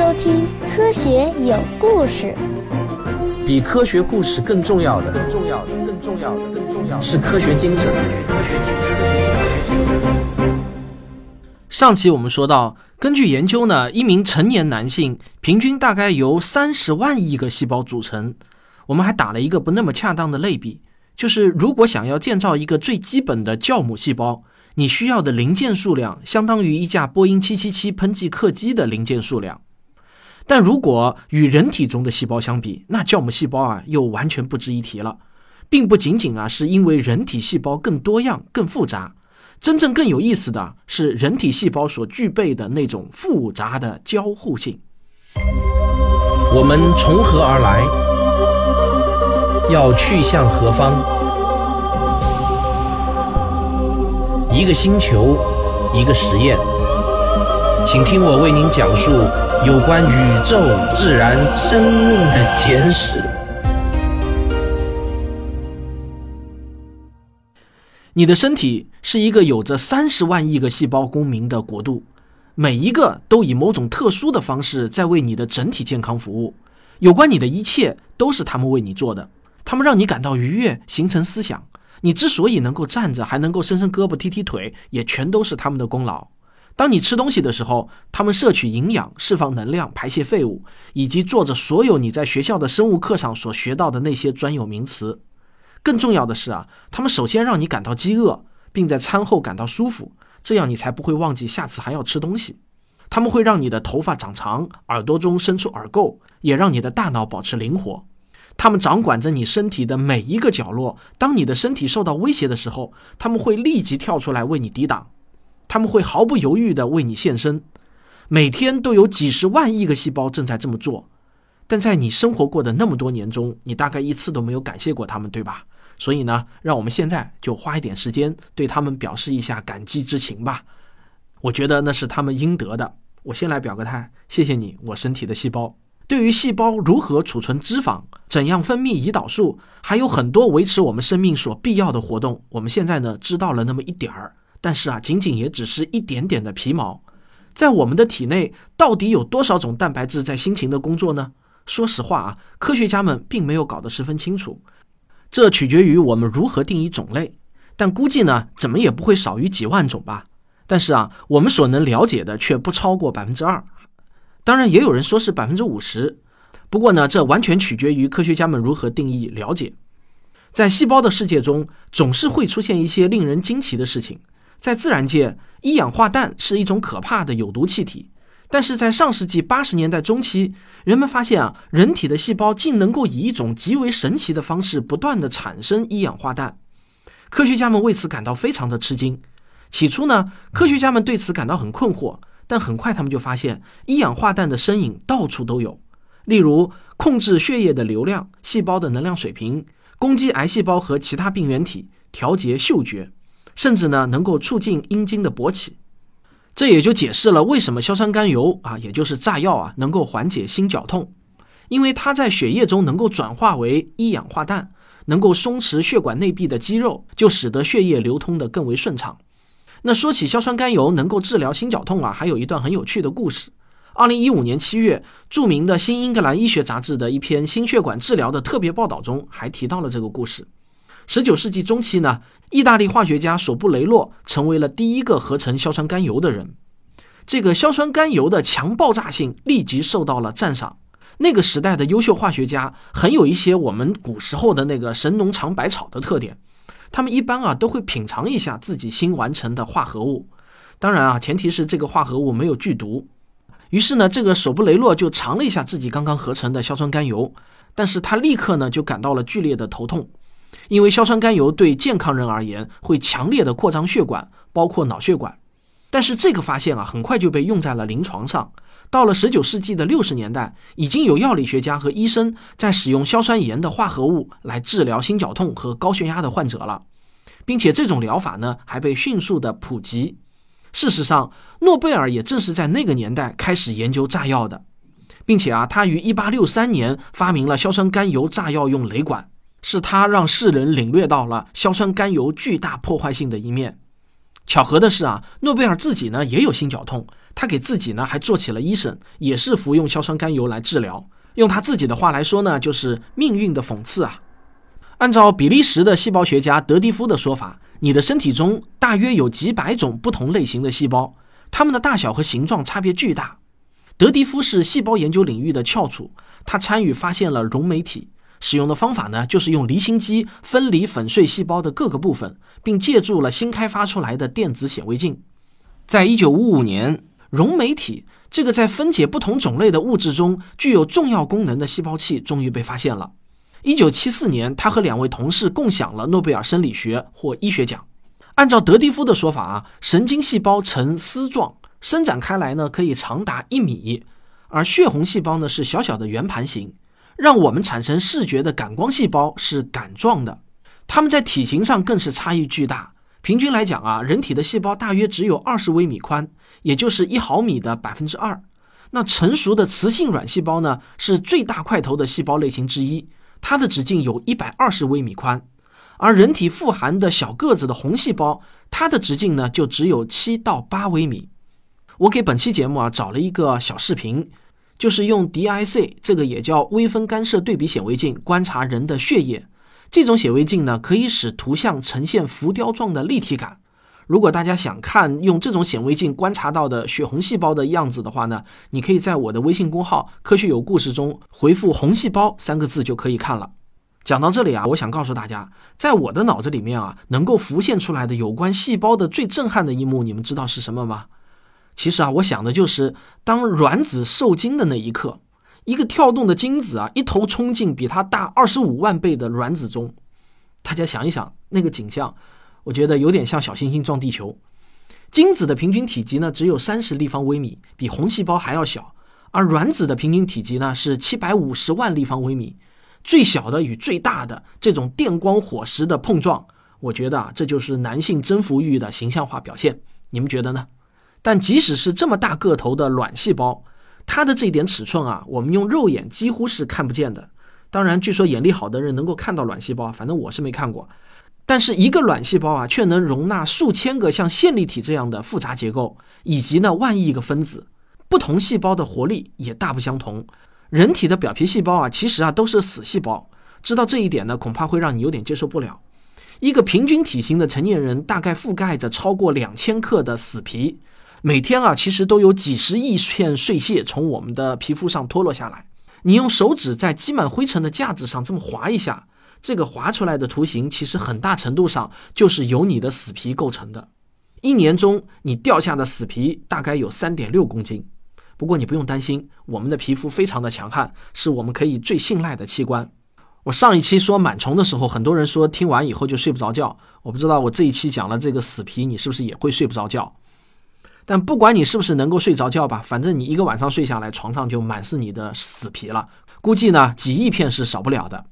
收听《科学有故事》。比科学故事更重要的，更重要的，更重要的，更重要的是科学精神。上期我们说到，根据研究呢，一名成年男性平均大概由三十万亿个细胞组成。我们还打了一个不那么恰当的类比，就是如果想要建造一个最基本的酵母细胞。你需要的零件数量相当于一架波音777喷气客机的零件数量，但如果与人体中的细胞相比，那酵母细胞啊又完全不值一提了，并不仅仅啊是因为人体细胞更多样、更复杂，真正更有意思的是人体细胞所具备的那种复杂的交互性。我们从何而来？要去向何方？一个星球，一个实验，请听我为您讲述有关宇宙、自然、生命的简史。你的身体是一个有着三十万亿个细胞公民的国度，每一个都以某种特殊的方式在为你的整体健康服务。有关你的一切都是他们为你做的，他们让你感到愉悦，形成思想。你之所以能够站着，还能够伸伸胳膊、踢踢腿，也全都是他们的功劳。当你吃东西的时候，他们摄取营养、释放能量、排泄废物，以及做着所有你在学校的生物课上所学到的那些专有名词。更重要的是啊，他们首先让你感到饥饿，并在餐后感到舒服，这样你才不会忘记下次还要吃东西。他们会让你的头发长长，耳朵中生出耳垢，也让你的大脑保持灵活。他们掌管着你身体的每一个角落。当你的身体受到威胁的时候，他们会立即跳出来为你抵挡。他们会毫不犹豫地为你献身。每天都有几十万亿个细胞正在这么做。但在你生活过的那么多年中，你大概一次都没有感谢过他们，对吧？所以呢，让我们现在就花一点时间对他们表示一下感激之情吧。我觉得那是他们应得的。我先来表个态，谢谢你，我身体的细胞。对于细胞如何储存脂肪、怎样分泌胰岛素，还有很多维持我们生命所必要的活动，我们现在呢知道了那么一点儿，但是啊，仅仅也只是一点点的皮毛。在我们的体内，到底有多少种蛋白质在辛勤的工作呢？说实话啊，科学家们并没有搞得十分清楚，这取决于我们如何定义种类，但估计呢，怎么也不会少于几万种吧。但是啊，我们所能了解的却不超过百分之二。当然，也有人说是百分之五十，不过呢，这完全取决于科学家们如何定义了解。在细胞的世界中，总是会出现一些令人惊奇的事情。在自然界，一氧化氮是一种可怕的有毒气体，但是在上世纪八十年代中期，人们发现啊，人体的细胞竟能够以一种极为神奇的方式不断的产生一氧化氮。科学家们为此感到非常的吃惊。起初呢，科学家们对此感到很困惑。但很快，他们就发现一氧化氮的身影到处都有，例如控制血液的流量、细胞的能量水平、攻击癌细胞和其他病原体、调节嗅觉，甚至呢能够促进阴茎的勃起。这也就解释了为什么硝酸甘油啊，也就是炸药啊，能够缓解心绞痛，因为它在血液中能够转化为一氧化氮，能够松弛血管内壁的肌肉，就使得血液流通的更为顺畅。那说起硝酸甘油能够治疗心绞痛啊，还有一段很有趣的故事。二零一五年七月，著名的《新英格兰医学杂志》的一篇心血管治疗的特别报道中，还提到了这个故事。十九世纪中期呢，意大利化学家索布雷洛成为了第一个合成硝酸甘油的人。这个硝酸甘油的强爆炸性立即受到了赞赏。那个时代的优秀化学家，很有一些我们古时候的那个神农尝百草的特点。他们一般啊都会品尝一下自己新完成的化合物，当然啊，前提是这个化合物没有剧毒。于是呢，这个索布雷洛就尝了一下自己刚刚合成的硝酸甘油，但是他立刻呢就感到了剧烈的头痛，因为硝酸甘油对健康人而言会强烈的扩张血管，包括脑血管。但是这个发现啊很快就被用在了临床上。到了十九世纪的六十年代，已经有药理学家和医生在使用硝酸盐的化合物来治疗心绞痛和高血压的患者了，并且这种疗法呢还被迅速的普及。事实上，诺贝尔也正是在那个年代开始研究炸药的，并且啊，他于一八六三年发明了硝酸甘油炸药用雷管，是他让世人领略到了硝酸甘油巨大破坏性的一面。巧合的是啊，诺贝尔自己呢也有心绞痛，他给自己呢还做起了医生，也是服用硝酸甘油来治疗。用他自己的话来说呢，就是命运的讽刺啊。按照比利时的细胞学家德迪夫的说法，你的身体中大约有几百种不同类型的细胞，它们的大小和形状差别巨大。德迪夫是细胞研究领域的翘楚，他参与发现了溶酶体，使用的方法呢，就是用离心机分离粉碎细胞的各个部分，并借助了新开发出来的电子显微镜。在一九五五年，溶酶体这个在分解不同种类的物质中具有重要功能的细胞器终于被发现了。一九七四年，他和两位同事共享了诺贝尔生理学或医学奖。按照德蒂夫的说法啊，神经细胞呈丝状伸展开来呢，可以长达一米；而血红细胞呢是小小的圆盘形。让我们产生视觉的感光细胞是杆状的，它们在体型上更是差异巨大。平均来讲啊，人体的细胞大约只有二十微米宽，也就是一毫米的百分之二。那成熟的雌性卵细胞呢，是最大块头的细胞类型之一。它的直径有一百二十微米宽，而人体富含的小个子的红细胞，它的直径呢就只有七到八微米。我给本期节目啊找了一个小视频，就是用 DIC 这个也叫微分干涉对比显微镜观察人的血液。这种显微镜呢可以使图像呈现浮雕状的立体感。如果大家想看用这种显微镜观察到的血红细胞的样子的话呢，你可以在我的微信公号“科学有故事”中回复“红细胞”三个字就可以看了。讲到这里啊，我想告诉大家，在我的脑子里面啊，能够浮现出来的有关细胞的最震撼的一幕，你们知道是什么吗？其实啊，我想的就是当卵子受精的那一刻，一个跳动的精子啊，一头冲进比它大二十五万倍的卵子中。大家想一想那个景象。我觉得有点像小行星撞地球。精子的平均体积呢只有三十立方微米，比红细胞还要小；而卵子的平均体积呢是七百五十万立方微米。最小的与最大的这种电光火石的碰撞，我觉得啊，这就是男性征服欲的形象化表现。你们觉得呢？但即使是这么大个头的卵细胞，它的这一点尺寸啊，我们用肉眼几乎是看不见的。当然，据说眼力好的人能够看到卵细胞，反正我是没看过。但是一个卵细胞啊，却能容纳数千个像线粒体这样的复杂结构，以及呢万亿个分子。不同细胞的活力也大不相同。人体的表皮细胞啊，其实啊都是死细胞。知道这一点呢，恐怕会让你有点接受不了。一个平均体型的成年人，大概覆盖着超过两千克的死皮。每天啊，其实都有几十亿片碎屑从我们的皮肤上脱落下来。你用手指在积满灰尘的架子上这么划一下。这个划出来的图形，其实很大程度上就是由你的死皮构成的。一年中你掉下的死皮大概有三点六公斤。不过你不用担心，我们的皮肤非常的强悍，是我们可以最信赖的器官。我上一期说螨虫的时候，很多人说听完以后就睡不着觉。我不知道我这一期讲了这个死皮，你是不是也会睡不着觉？但不管你是不是能够睡着觉吧，反正你一个晚上睡下来，床上就满是你的死皮了。估计呢，几亿片是少不了的。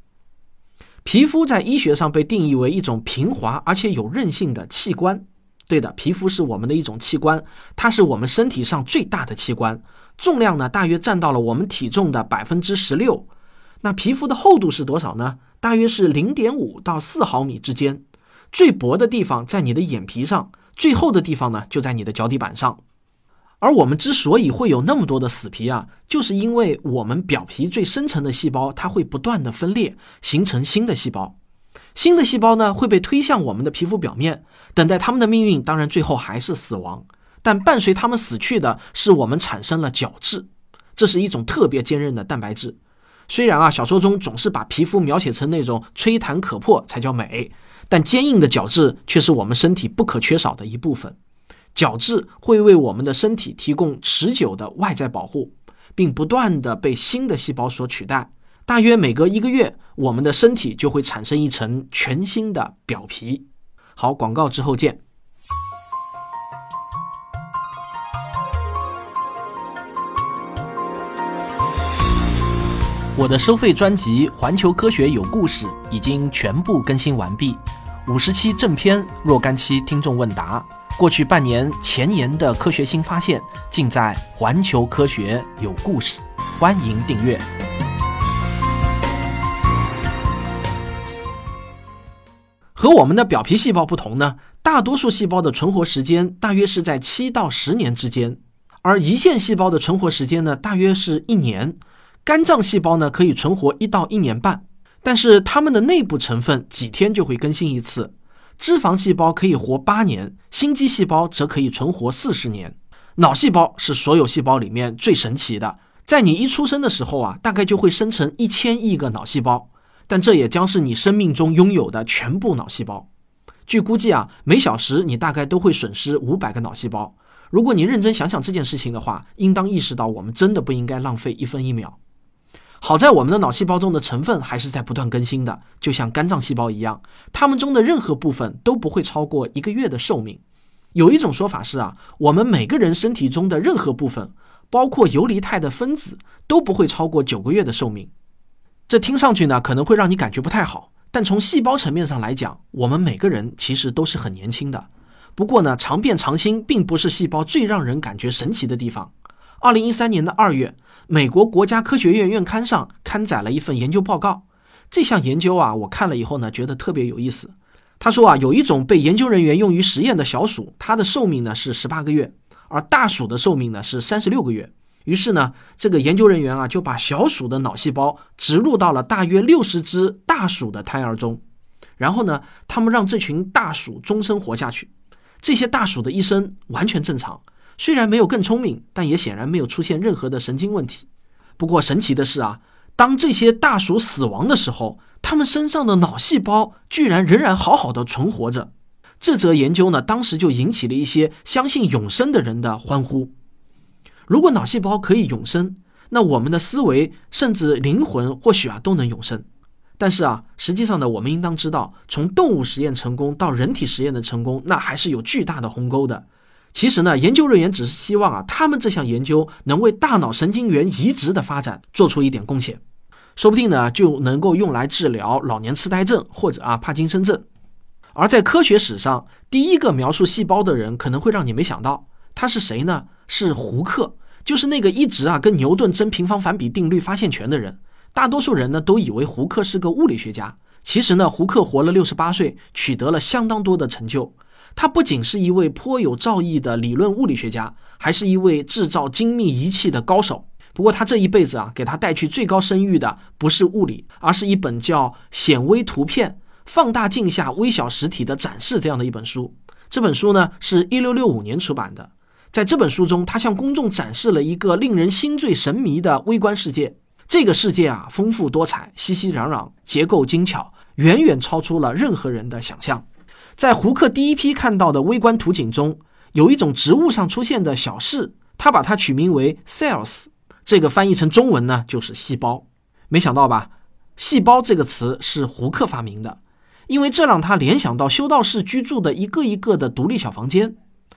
皮肤在医学上被定义为一种平滑而且有韧性的器官。对的，皮肤是我们的一种器官，它是我们身体上最大的器官，重量呢大约占到了我们体重的百分之十六。那皮肤的厚度是多少呢？大约是零点五到四毫米之间。最薄的地方在你的眼皮上，最厚的地方呢就在你的脚底板上。而我们之所以会有那么多的死皮啊，就是因为我们表皮最深层的细胞，它会不断的分裂，形成新的细胞。新的细胞呢会被推向我们的皮肤表面，等待它们的命运，当然最后还是死亡。但伴随它们死去的是我们产生了角质，这是一种特别坚韧的蛋白质。虽然啊，小说中总是把皮肤描写成那种吹弹可破才叫美，但坚硬的角质却是我们身体不可缺少的一部分。角质会为我们的身体提供持久的外在保护，并不断的被新的细胞所取代。大约每隔一个月，我们的身体就会产生一层全新的表皮。好，广告之后见。我的收费专辑《环球科学有故事》已经全部更新完毕，五十期正片，若干期听众问答。过去半年前沿的科学新发现，尽在环球科学有故事，欢迎订阅。和我们的表皮细胞不同呢，大多数细胞的存活时间大约是在七到十年之间，而胰腺细胞的存活时间呢，大约是一年。肝脏细胞呢，可以存活一到一年半，但是它们的内部成分几天就会更新一次。脂肪细胞可以活八年，心肌细胞则可以存活四十年。脑细胞是所有细胞里面最神奇的，在你一出生的时候啊，大概就会生成一千亿个脑细胞，但这也将是你生命中拥有的全部脑细胞。据估计啊，每小时你大概都会损失五百个脑细胞。如果你认真想想这件事情的话，应当意识到我们真的不应该浪费一分一秒。好在我们的脑细胞中的成分还是在不断更新的，就像肝脏细胞一样，它们中的任何部分都不会超过一个月的寿命。有一种说法是啊，我们每个人身体中的任何部分，包括游离态的分子，都不会超过九个月的寿命。这听上去呢，可能会让你感觉不太好，但从细胞层面上来讲，我们每个人其实都是很年轻的。不过呢，常变常新并不是细胞最让人感觉神奇的地方。二零一三年的二月。美国国家科学院院刊上刊载了一份研究报告。这项研究啊，我看了以后呢，觉得特别有意思。他说啊，有一种被研究人员用于实验的小鼠，它的寿命呢是十八个月，而大鼠的寿命呢是三十六个月。于是呢，这个研究人员啊，就把小鼠的脑细胞植入到了大约六十只大鼠的胎儿中，然后呢，他们让这群大鼠终身活下去。这些大鼠的一生完全正常。虽然没有更聪明，但也显然没有出现任何的神经问题。不过神奇的是啊，当这些大鼠死亡的时候，它们身上的脑细胞居然仍然好好的存活着。这则研究呢，当时就引起了一些相信永生的人的欢呼。如果脑细胞可以永生，那我们的思维甚至灵魂或许啊都能永生。但是啊，实际上呢，我们应当知道，从动物实验成功到人体实验的成功，那还是有巨大的鸿沟的。其实呢，研究人员只是希望啊，他们这项研究能为大脑神经元移植的发展做出一点贡献，说不定呢就能够用来治疗老年痴呆症或者啊帕金森症。而在科学史上，第一个描述细胞的人可能会让你没想到，他是谁呢？是胡克，就是那个一直啊跟牛顿争平方反比定律发现权的人。大多数人呢都以为胡克是个物理学家，其实呢，胡克活了六十八岁，取得了相当多的成就。他不仅是一位颇有造诣的理论物理学家，还是一位制造精密仪器的高手。不过，他这一辈子啊，给他带去最高声誉的不是物理，而是一本叫《显微图片：放大镜下微小实体的展示》这样的一本书。这本书呢，是一六六五年出版的。在这本书中，他向公众展示了一个令人心醉神迷的微观世界。这个世界啊，丰富多彩，熙熙攘攘，结构精巧，远远超出了任何人的想象。在胡克第一批看到的微观图景中，有一种植物上出现的小事，他把它取名为 cells，这个翻译成中文呢就是细胞。没想到吧？细胞这个词是胡克发明的，因为这让他联想到修道士居住的一个一个的独立小房间。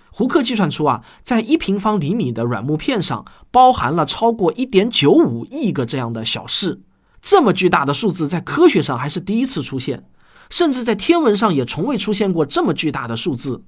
胡克计算出啊，在一平方厘米的软木片上包含了超过一点九五亿个这样的小事，这么巨大的数字在科学上还是第一次出现。甚至在天文上也从未出现过这么巨大的数字。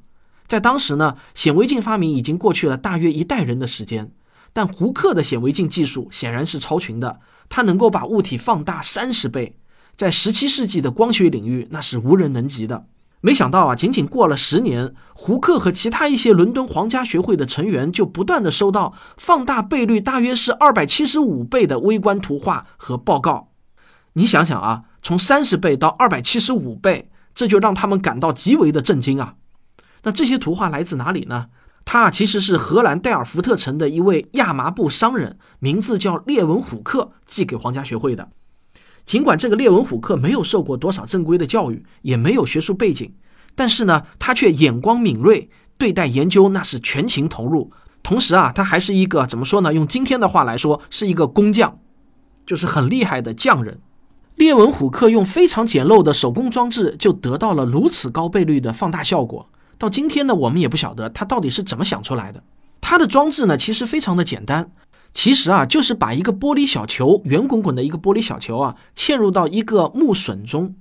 在当时呢，显微镜发明已经过去了大约一代人的时间，但胡克的显微镜技术显然是超群的，它能够把物体放大三十倍，在十七世纪的光学领域那是无人能及的。没想到啊，仅仅过了十年，胡克和其他一些伦敦皇家学会的成员就不断的收到放大倍率大约是二百七十五倍的微观图画和报告。你想想啊。从三十倍到二百七十五倍，这就让他们感到极为的震惊啊！那这些图画来自哪里呢？他其实是荷兰代尔福特城的一位亚麻布商人，名字叫列文虎克，寄给皇家学会的。尽管这个列文虎克没有受过多少正规的教育，也没有学术背景，但是呢，他却眼光敏锐，对待研究那是全情投入。同时啊，他还是一个怎么说呢？用今天的话来说，是一个工匠，就是很厉害的匠人。列文虎克用非常简陋的手工装置就得到了如此高倍率的放大效果。到今天呢，我们也不晓得他到底是怎么想出来的。他的装置呢，其实非常的简单，其实啊，就是把一个玻璃小球，圆滚滚的一个玻璃小球啊，嵌入到一个木榫中，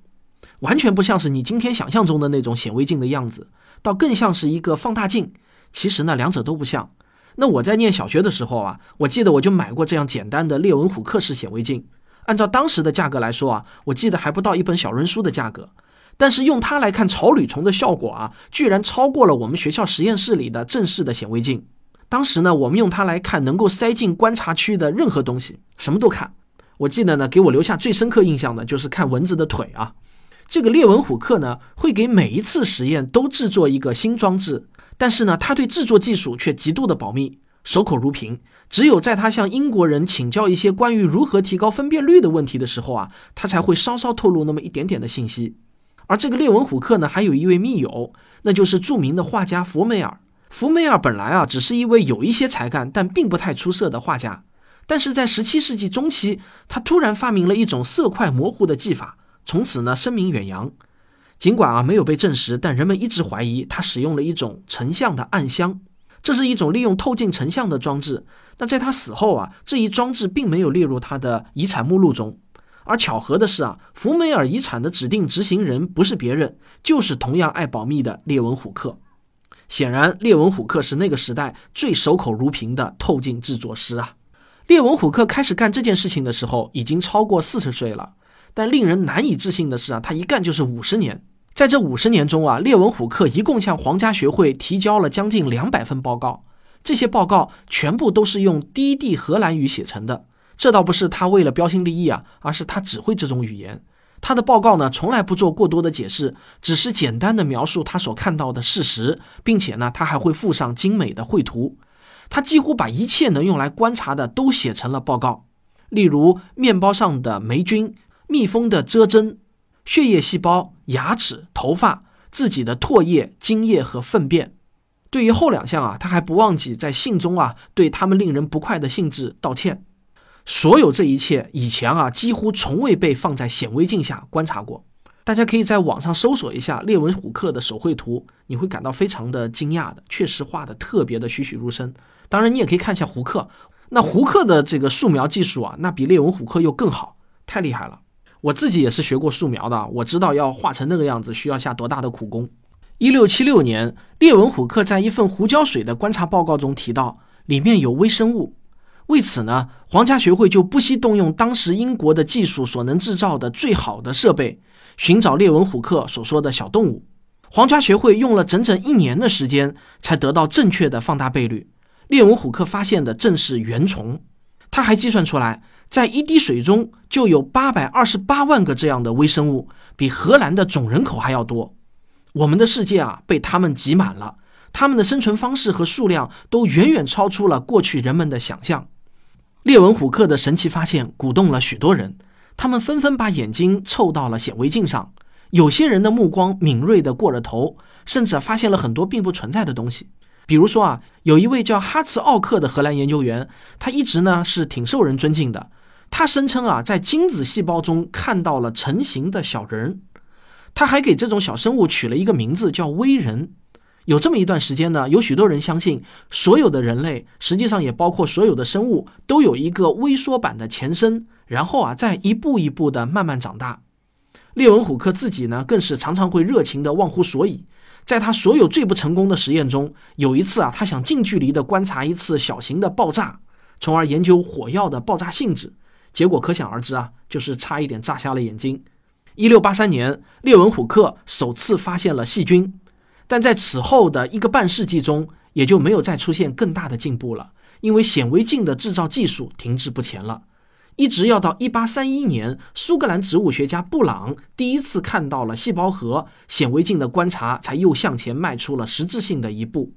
完全不像是你今天想象中的那种显微镜的样子，倒更像是一个放大镜。其实呢，两者都不像。那我在念小学的时候啊，我记得我就买过这样简单的列文虎克式显微镜。按照当时的价格来说啊，我记得还不到一本小人书的价格。但是用它来看草履虫的效果啊，居然超过了我们学校实验室里的正式的显微镜。当时呢，我们用它来看能够塞进观察区的任何东西，什么都看。我记得呢，给我留下最深刻印象的就是看蚊子的腿啊。这个列文虎克呢，会给每一次实验都制作一个新装置，但是呢，他对制作技术却极度的保密，守口如瓶。只有在他向英国人请教一些关于如何提高分辨率的问题的时候啊，他才会稍稍透露那么一点点的信息。而这个列文虎克呢，还有一位密友，那就是著名的画家福梅尔。福梅尔本来啊，只是一位有一些才干但并不太出色的画家。但是在十七世纪中期，他突然发明了一种色块模糊的技法，从此呢声名远扬。尽管啊没有被证实，但人们一直怀疑他使用了一种成像的暗箱，这是一种利用透镜成像的装置。但在他死后啊，这一装置并没有列入他的遗产目录中。而巧合的是啊，福梅尔遗产的指定执行人不是别人，就是同样爱保密的列文虎克。显然，列文虎克是那个时代最守口如瓶的透镜制作师啊。列文虎克开始干这件事情的时候，已经超过四十岁了。但令人难以置信的是啊，他一干就是五十年。在这五十年中啊，列文虎克一共向皇家学会提交了将近两百份报告。这些报告全部都是用低地荷兰语写成的。这倒不是他为了标新立异啊，而是他只会这种语言。他的报告呢，从来不做过多的解释，只是简单的描述他所看到的事实，并且呢，他还会附上精美的绘图。他几乎把一切能用来观察的都写成了报告，例如面包上的霉菌、蜜蜂的蛰针、血液细胞、牙齿、头发、自己的唾液、精液和粪便。对于后两项啊，他还不忘记在信中啊，对他们令人不快的性质道歉。所有这一切以前啊，几乎从未被放在显微镜下观察过。大家可以在网上搜索一下列文虎克的手绘图，你会感到非常的惊讶的，确实画的特别的栩栩如生。当然，你也可以看一下胡克。那胡克的这个素描技术啊，那比列文虎克又更好，太厉害了。我自己也是学过素描的，我知道要画成那个样子需要下多大的苦功。一六七六年，列文虎克在一份胡椒水的观察报告中提到，里面有微生物。为此呢，皇家学会就不惜动用当时英国的技术所能制造的最好的设备，寻找列文虎克所说的小动物。皇家学会用了整整一年的时间，才得到正确的放大倍率。列文虎克发现的正是原虫，他还计算出来，在一滴水中就有八百二十八万个这样的微生物，比荷兰的总人口还要多。我们的世界啊，被他们挤满了，他们的生存方式和数量都远远超出了过去人们的想象。列文虎克的神奇发现鼓动了许多人，他们纷纷把眼睛凑到了显微镜上，有些人的目光敏锐的过了头，甚至发现了很多并不存在的东西。比如说啊，有一位叫哈茨奥克的荷兰研究员，他一直呢是挺受人尊敬的。他声称啊，在精子细胞中看到了成型的小人。他还给这种小生物取了一个名字，叫微人。有这么一段时间呢，有许多人相信，所有的人类，实际上也包括所有的生物，都有一个微缩版的前身，然后啊，再一步一步的慢慢长大。列文虎克自己呢，更是常常会热情的忘乎所以。在他所有最不成功的实验中，有一次啊，他想近距离的观察一次小型的爆炸，从而研究火药的爆炸性质，结果可想而知啊，就是差一点炸瞎了眼睛。一六八三年，列文虎克首次发现了细菌，但在此后的一个半世纪中，也就没有再出现更大的进步了，因为显微镜的制造技术停滞不前了。一直要到一八三一年，苏格兰植物学家布朗第一次看到了细胞核，显微镜的观察才又向前迈出了实质性的一步。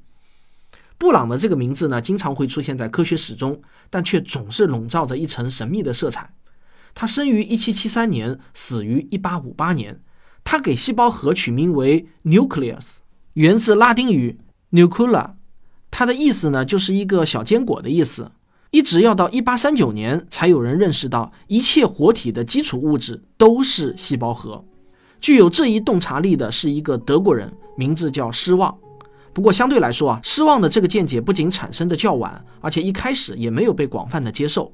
布朗的这个名字呢，经常会出现在科学史中，但却总是笼罩着一层神秘的色彩。他生于一七七三年，死于一八五八年。他给细胞核取名为 nucleus，源自拉丁语 nucula，它的意思呢，就是一个小坚果的意思。一直要到一八三九年，才有人认识到一切活体的基础物质都是细胞核。具有这一洞察力的是一个德国人，名字叫施旺。不过相对来说啊，失望的这个见解不仅产生的较晚，而且一开始也没有被广泛的接受。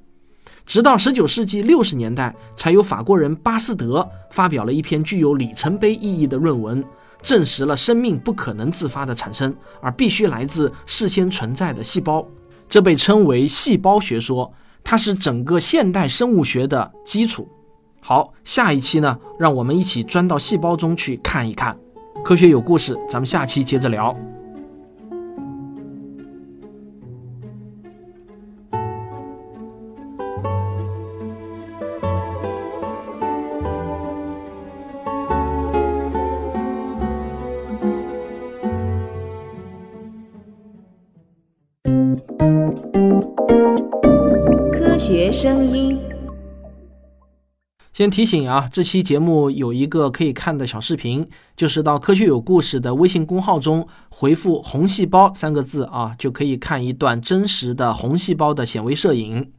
直到十九世纪六十年代，才有法国人巴斯德发表了一篇具有里程碑意义的论文，证实了生命不可能自发的产生，而必须来自事先存在的细胞。这被称为细胞学说，它是整个现代生物学的基础。好，下一期呢，让我们一起钻到细胞中去看一看。科学有故事，咱们下期接着聊。学声音。先提醒啊，这期节目有一个可以看的小视频，就是到“科学有故事”的微信公号中回复“红细胞”三个字啊，就可以看一段真实的红细胞的显微摄影。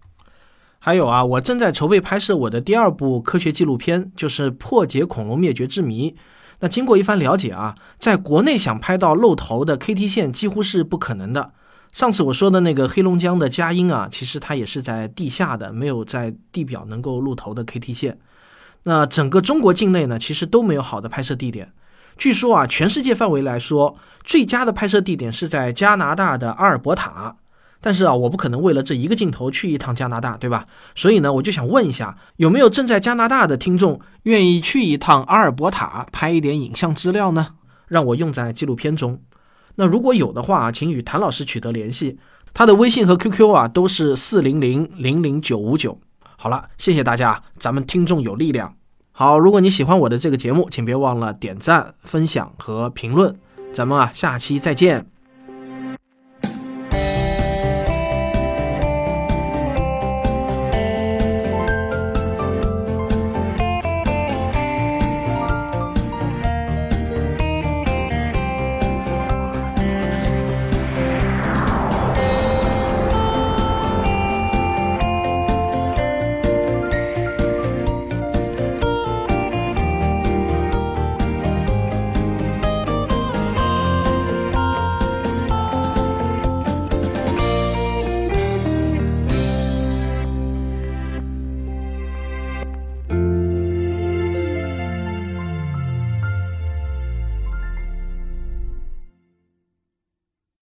还有啊，我正在筹备拍摄我的第二部科学纪录片，就是破解恐龙灭绝之谜。那经过一番了解啊，在国内想拍到露头的 KT 线几乎是不可能的。上次我说的那个黑龙江的佳音啊，其实它也是在地下的，没有在地表能够露头的 KT 线。那整个中国境内呢，其实都没有好的拍摄地点。据说啊，全世界范围来说，最佳的拍摄地点是在加拿大的阿尔伯塔。但是啊，我不可能为了这一个镜头去一趟加拿大，对吧？所以呢，我就想问一下，有没有正在加拿大的听众愿意去一趟阿尔伯塔拍一点影像资料呢？让我用在纪录片中。那如果有的话，啊请与谭老师取得联系，他的微信和 QQ 啊都是四零零零零九五九。好了，谢谢大家，咱们听众有力量。好，如果你喜欢我的这个节目，请别忘了点赞、分享和评论。咱们啊，下期再见。